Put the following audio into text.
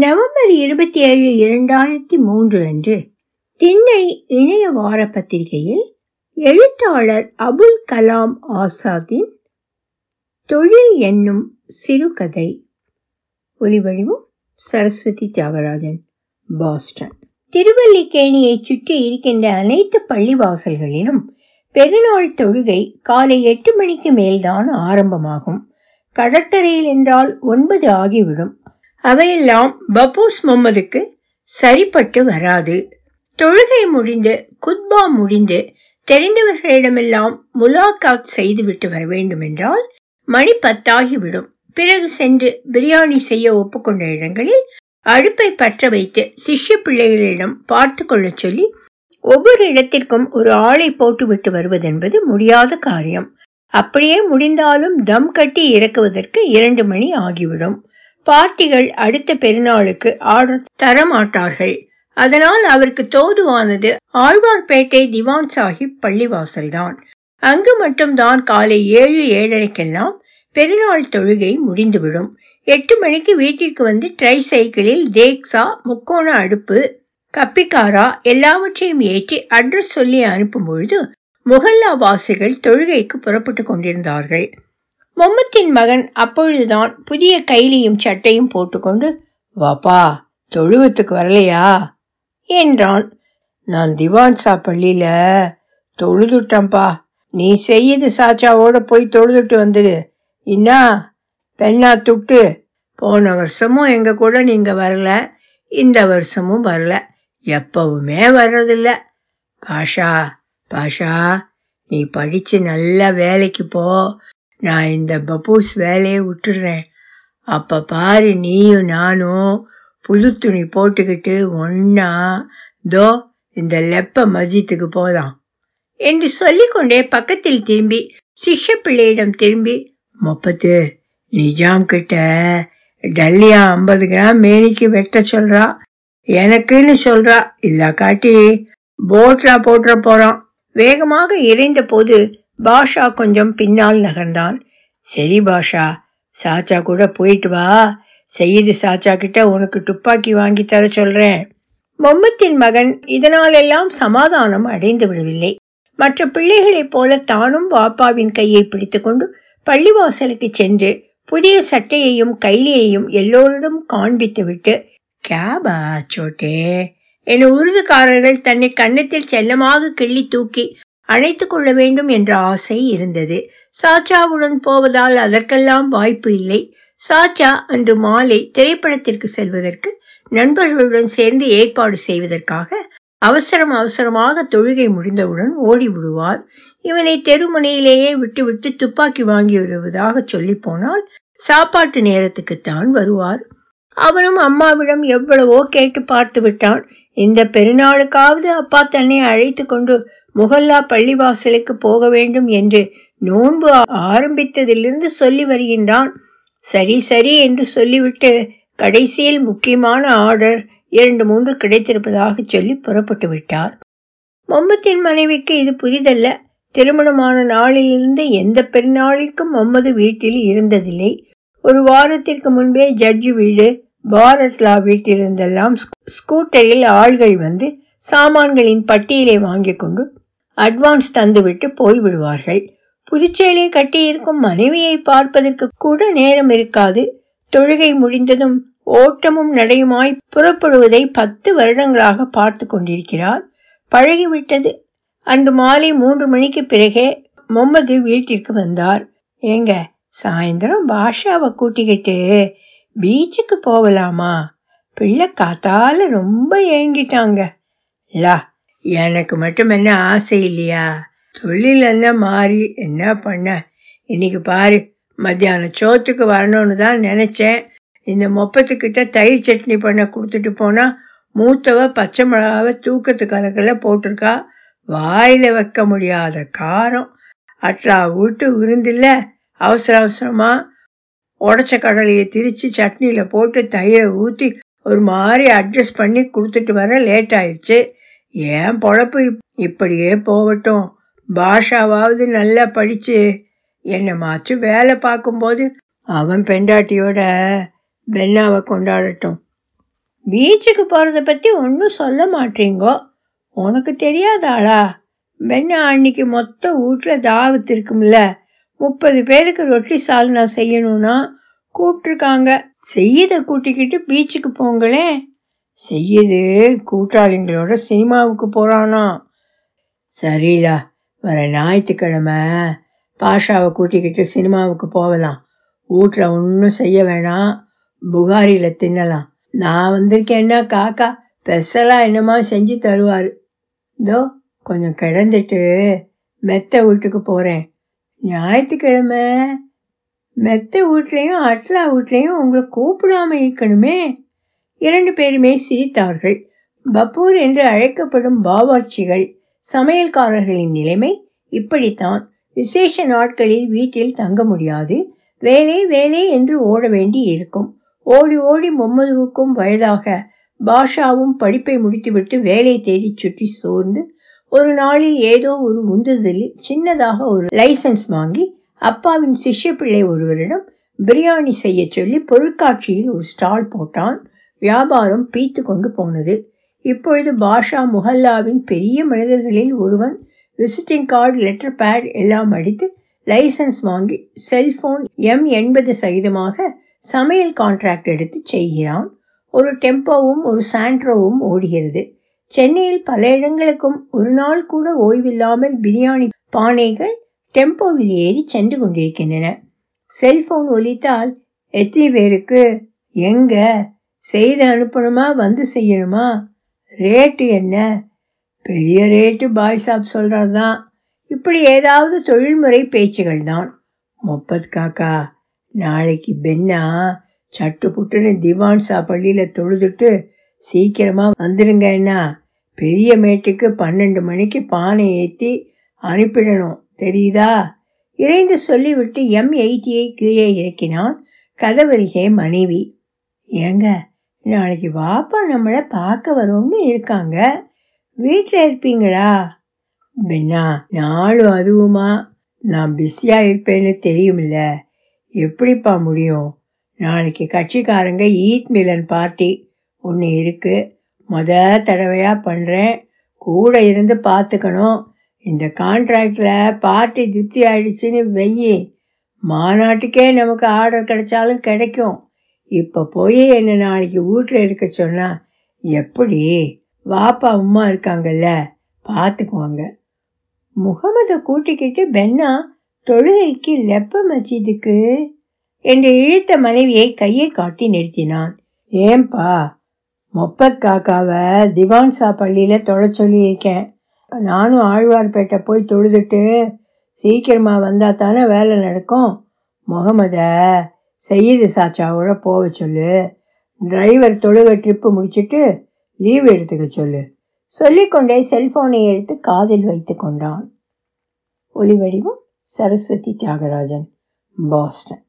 November இருபத்தி ஏழு இரண்டாயிரத்தி மூன்று அன்று திண்ணை இணைய வார பத்திரிகையில் எழுத்தாளர் அபுல் கலாம் ஆசாத்தின் தொழில் என்னும் சிறுகதை ஒலிவடிவம் சரஸ்வதி தியாகராஜன் பாஸ்டன். திருவல்லிக்கேணியை சுற்றி இருக்கின்ற அனைத்து பள்ளிவாசல்களிலும் பெருநாள் தொழுகை காலை எட்டு மணிக்கு மேல்தான் ஆரம்பமாகும். கடற்கரையில் என்றால் ஒன்பது ஆகிவிடும். அவையெல்லாம் பபூஸ் முகமதுக்கு சரிப்பட்டு வராது. தொழுகை முடிந்து குத்பா முடிந்து தெரிந்தவர்களிடமெல்லாம் முலாக்காத் செய்துவிட்டு வர வேண்டும் என்றால் மணி பத்தாகிவிடும் பிறகு சென்று பிரியாணி செய்ய ஒப்புக்கொண்ட இடங்களில் அடுப்பை பற்ற வைத்து சிஷ்ய பிள்ளைகளிடம் பார்த்து கொள்ள சொல்லி ஒவ்வொரு இடத்திற்கும் ஒரு ஆளை போட்டுவிட்டு வருவதென்பது முடியாத காரியம். அப்படியே முடிந்தாலும் தம் கட்டி இறக்குவதற்கு இரண்டு மணி ஆகிவிடும். பார்ட்டிகள் அடுத்த பெருநாளுக்கு ஆர்டர் தரமாட்டார்கள். அதனால் அவருக்கு தோதுவானது ஆழ்வார்பேட்டை திவான் சாஹிப் பள்ளிவாசல்தான். அங்கு மட்டும்தான் காலை ஏழு ஏழரைக்கெல்லாம் பெருநாள் தொழுகை முடிந்துவிடும். எட்டு மணிக்கு வீட்டிற்கு வந்து ட்ரை சைக்கிளில் தேக்ஸா முக்கோண அடுப்பு கப்பிக்காரா எல்லாவற்றையும் ஏற்றி அட்ரஸ் சொல்லி அனுப்பும் பொழுது முகல்லா வாசிகள் தொழுகைக்கு புறப்பட்டு கொண்டிருந்தார்கள். மொம்மத்தின் மகன் அப்பொழுதுதான் புதிய கைலியும் சட்டையும் போட்டுக்கொண்டு வாப்பா தொழுவத்துக்கு வரலையா? என்றான். நான் திவான்சா பள்ளியில தொழுதுட்டேன்ப்பா. நீ செய்யுது சாச்சாவோட போய் தொழுதுட்டு வந்துடு இன்னா பெண்ணா துட்டு. போன வருஷமும் எங்க கூட நீங்க வரல. இந்த வருஷமும் வரல. எப்பவுமே வர்றதில்ல. பாஷா பாஷா நீ படிச்சு நல்ல வேலைக்கு போ. நான் இந்த பப்பூஸ் வேலையை விட்டுடுறேன். அப்போ பாரு நீயும் நானும் புது துணி போட்டுக்கிட்டு ஒன்னா தோ இந்த லெப்ப மஜித்துக்கு போலாம். என்று சொல்லிக்கொண்டே பக்கத்தில் திரும்பி சிஷ்ய பிள்ளையிடம் திரும்பி முப்பத்து நிஜாம் கிட்ட டல்லியா ஐம்பது கிராம் மேனிக்கு வெட்ட சொல்றா. எனக்குன்னு சொல்றா. இல்ல காட்டி போட்லா போட்டுற போறான். வேகமாக இறைந்த போது பாஷா கொஞ்சம் பின்னால் நகர்ந்தான். சரி பாஷா சாச்சா கூட போயிட்டு வா. செய்யுது சாச்சா கிட்ட உனக்கு துப்பாக்கி வாங்கி தர சொல்றேன். மொம்மத்தின் மகன் இதனாலெல்லாம் சமாதானம் அடைந்து விடவில்லை. மற்ற பிள்ளைகளைப் போல தானும் வாப்பாவின் கையை பிடித்துக்கொண்டு பள்ளிவாசலுக்கு சென்று புதிய சட்டையையும் கைலியையும் எல்லோரிடம் காண்பித்துவிட்டு கேபா சோட்டே என உருதுக்காரர்கள் தன்னை கன்னத்தில் செல்லமாக கிள்ளி தூக்கி அழைத்து கொள்ள வேண்டும் என்ற ஆசை இருந்தது. சாச்சாவுடன் போவதால் அதற்கெல்லாம் வாய்ப்பு இல்லை. சாச்சா அன்று மாலை திரைப்படத்திற்கு செல்வதற்கு நண்பர்களுடன் சேர்ந்து ஏற்பாடு செய்வதற்காக அவசரம் அவசரமாக தொழுகை முடிந்தவுடன் ஓடி விடுவார் இவனை தெருமுனையிலேயே விட்டுவிட்டு துப்பாக்கி வாங்கி வருவதாக சொல்லி போனால் சாப்பாட்டு நேரத்துக்குத்தான் வருவார். அவனும் அம்மாவிடம் எவ்வளவோ கேட்டு பார்த்து விட்டான் இந்த பெருநாளுக்காவது அப்பா தன்னை அழைத்து கொண்டு முகல்லா பள்ளிவாசலுக்கு போக வேண்டும் என்று நோன்பு ஆரம்பித்ததிலிருந்து சொல்லி வருகின்றான். சரி சரி என்று சொல்லிவிட்டு கடைசியில் முக்கியமான ஆர்டர் இரண்டு மூன்று கிடைத்திருப்பதாக சொல்லி புறப்பட்டு விட்டார். மொம்மத்தின் மனைவிக்கு இது புதிதல்ல திருமணமான நாளிலிருந்து எந்த பெருநாளிற்கும் மொம்மது வீட்டில் இருந்ததில்லை. ஒரு வாரத்திற்கு முன்பே ஜட்ஜ் வீடு பாரத்லா வீட்டிலிருந்தெல்லாம் ஸ்கூட்டரில் ஆள்கள் வந்து சாமான்களின் பட்டியலை வாங்கி கொண்டு அட்வான்ஸ் தந்துவிட்டு போய்விடுவார்கள். புதுச்சேலை கட்டியிருக்கும் மனைவியை பார்ப்பதற்கு கூட நேரம் இருக்காது. தொழுகை முடிந்ததும் ஓட்டமும் நடையுமாய் புறப்படுவதை பத்து வருடங்களாக பார்த்து கொண்டிருக்கிறார். பழகிவிட்டது. அன்று மாலை மூன்று மணிக்கு பிறகே மும்மது வீட்டிற்கு வந்தார். ஏங்க சாயந்தரம் பாஷாவை கூட்டிக்கிட்டு பீச்சுக்கு போகலாமா? பிள்ளை காத்தால ரொம்ப ஏங்கிட்டாங்க. லா எனக்கு மட்டும் என்ன ஆசை இல்லையா? தொழில் எல்லாம் மாறி என்ன பண்ண? இன்னைக்கு பாரு மத்தியானம் சோத்துக்கு வரணும்னு தான் நினச்சேன். இந்த மொப்பத்துக்கிட்ட தயிர் சட்னி பண்ண கொடுத்துட்டு போனா மூத்தவ பச்சை மிளகாவை தூக்கத்து கலக்கில் போட்டிருக்கா. வாயில் வைக்க முடியாத காரம். அட்லா விட்டு விருந்தில்ல அவசர அவசரமாக உடச்ச கடலையை திரித்து சட்னியில் போட்டு தயிரை ஊற்றி ஒரு மாதிரி அட்ஜஸ்ட் பண்ணி கொடுத்துட்டு வர லேட் ஆயிடுச்சு ஏன் பொழப்பு இப்படியே போகட்டும். பாஷாவாவது நல்லா படித்து என்னமாச்சும் வேலை பார்க்கும்போது அவன் பெண்டாட்டியோட பென்னாவை கொண்டாடட்டும். பீச்சுக்கு போகிறத பற்றி ஒன்றும் சொல்ல மாட்டீங்கோ. உனக்கு தெரியாதாளா பென்னா அன்னைக்கு மொத்த வீட்டில் தாவத்து இருக்கும்ல. முப்பது பேருக்கு ரொட்டி சால்னா செய்யணும்னா கூப்பிட்ருக்காங்க செய்யதை கூட்டிக்கிட்டு பீச்சுக்கு போங்களேன். செய்யுது கூட்டாளிங்களோட சினிமாவுக்கு போகிறானா சரிடா வர ஞாயிற்றுக்கிழமை பாஷாவை கூட்டிக்கிட்டு சினிமாவுக்கு போகலாம். வீட்டில் ஒன்றும் செய்ய வேணாம். புகாரியில் தின்னலாம். நான் வந்திருக்கேன்னா காக்கா ஸ்பெஷலாக என்னமா செஞ்சு தருவார். இதோ கொஞ்சம் கிடந்துட்டு மெத்த வீட்டுக்கு போகிறேன் ஞாயிற்றுக்கிழமை மெத்த வீட்லேயும் அட்லா வீட்லேயும் உங்களை கூப்பிடாம இருக்கணுமே. இரண்டு பேருமே சிரித்தார்கள். பப்பூர் என்று அழைக்கப்படும் பாவார்ச்சிகள் சமையல்காரர்களின் நிலைமை இப்படித்தான். விசேஷ நாட்களில் வீட்டில் தங்க முடியாது. வேலை வேலை என்று ஓட வேண்டி இருக்கும். ஓடி ஓடி மும்மதுவுக்கும் வயதாக பாஷாவும் படிப்பை முடித்துவிட்டு வேலை தேடி சுற்றி சோர்ந்து ஒரு நாளில் ஏதோ ஒரு உந்துதலில் சின்னதாக ஒரு லைசன்ஸ் வாங்கி அப்பாவின் சிஷ்ய பிள்ளை ஒருவரிடம் பிரியாணி செய்ய சொல்லி பொருட்காட்சியில் ஒரு ஸ்டால் போட்டான். வியாபாரம் பீத்து கொண்டு போனது. இப்பொழுது பாஷா முஹல்லாவின் பெரிய மனிதர்களில் ஒருவன் விசிட்டிங் கார்டு லெட்டர் பேட் எல்லாம் அடித்து லைசன்ஸ் வாங்கி செல்போன் எம் எண்பது சகிதமாக சமையல் கான்ட்ராக்ட் எடுத்து செய்கிறான். ஒரு டெம்போவும் ஒரு சாண்ட்ரோவும் ஓடுகிறது. சென்னையில் பல இடங்களுக்கும் ஒரு நாள் கூட ஓய்வில்லாமல் பிரியாணி பானைகள் டெம்போவில் ஏறி சென்று கொண்டிருக்கின்றன. செல்போன் ஒலித்தால் எத்தனை பேருக்கு? எங்க? செய்து அனுப்பணுமா வந்து செய்யணுமா? ரேட்டு என்ன? பெரிய ரேட்டு பாய் சாப் சொல்கிறது தான் இப்படி ஏதாவது தொழில்முறை பேச்சுகள் தான். முப்பது காக்கா நாளைக்கு பென்னா சட்டு புட்டுன்னு திவான் சா பள்ளியில் தொழுதுட்டு சீக்கிரமாக வந்துடுங்க என்ன பெரிய மேட்டுக்கு பன்னெண்டு மணிக்கு பானை ஏற்றி அனுப்பிடணும். தெரியுதா? இறைந்து சொல்லிவிட்டு எம் எயிட்டியை கீழே இறக்கினான் கதவருகே மனைவி. ஏங்க நாளைக்கு வாப்பா நம்மளை பார்க்க வரோம்னு இருக்காங்க. வீட்டில் இருப்பீங்களா? பெண்ணா நாளும் அதுவுமா. நான் பிஸியாக இருப்பேன்னு தெரியுமில்ல எப்படிப்பா முடியும்? நாளைக்கு கட்சிக்காரங்க ஈத் மிலன் பார்ட்டி ஒன்று இருக்குது முத தடவையாக பண்ணுறேன் கூட இருந்து பார்த்துக்கணும். இந்த கான்ட்ராக்டில் பார்ட்டி திருப்தி ஆயிடுச்சுன்னு வெயி. மாநாட்டுக்கே நமக்கு ஆர்டர் கிடைச்சாலும் கிடைக்கும். இப்போ போய் என்னை நாளைக்கு வீட்டில் இருக்க சொன்னால் எப்படி? வாப்பா அம்மா இருக்காங்கல்ல பார்த்துக்குவாங்க முகமதை கூட்டிக்கிட்டு பென்னா தொழுகைக்கு லெப்ப மஜீதுக்கு? என்று இழுத்த மனைவியை கையை காட்டி நிறுத்தினான். ஏன்பா முப்பத் காக்காவை திவான்சா பள்ளியில் தொலை சொல்லியிருக்கேன். நானும் ஆழ்வார்பேட்டை போய் தொழுதுட்டு சீக்கிரமாக வந்தால் தானே வேலை நடக்கும்? முகமதை சையீது சாச்சாவோட போக சொல்லு. டிரைவர் தொழுக ட்ரிப்பு முடிச்சுட்டு லீவ் எடுத்துக்க சொல்லு. சொல்லிக்கொண்டே செல்போனை எடுத்து காதில் வைத்து கொண்டான். ஒளிவடிவம் சரஸ்வதி தியாகராஜன் பாஸ்டன்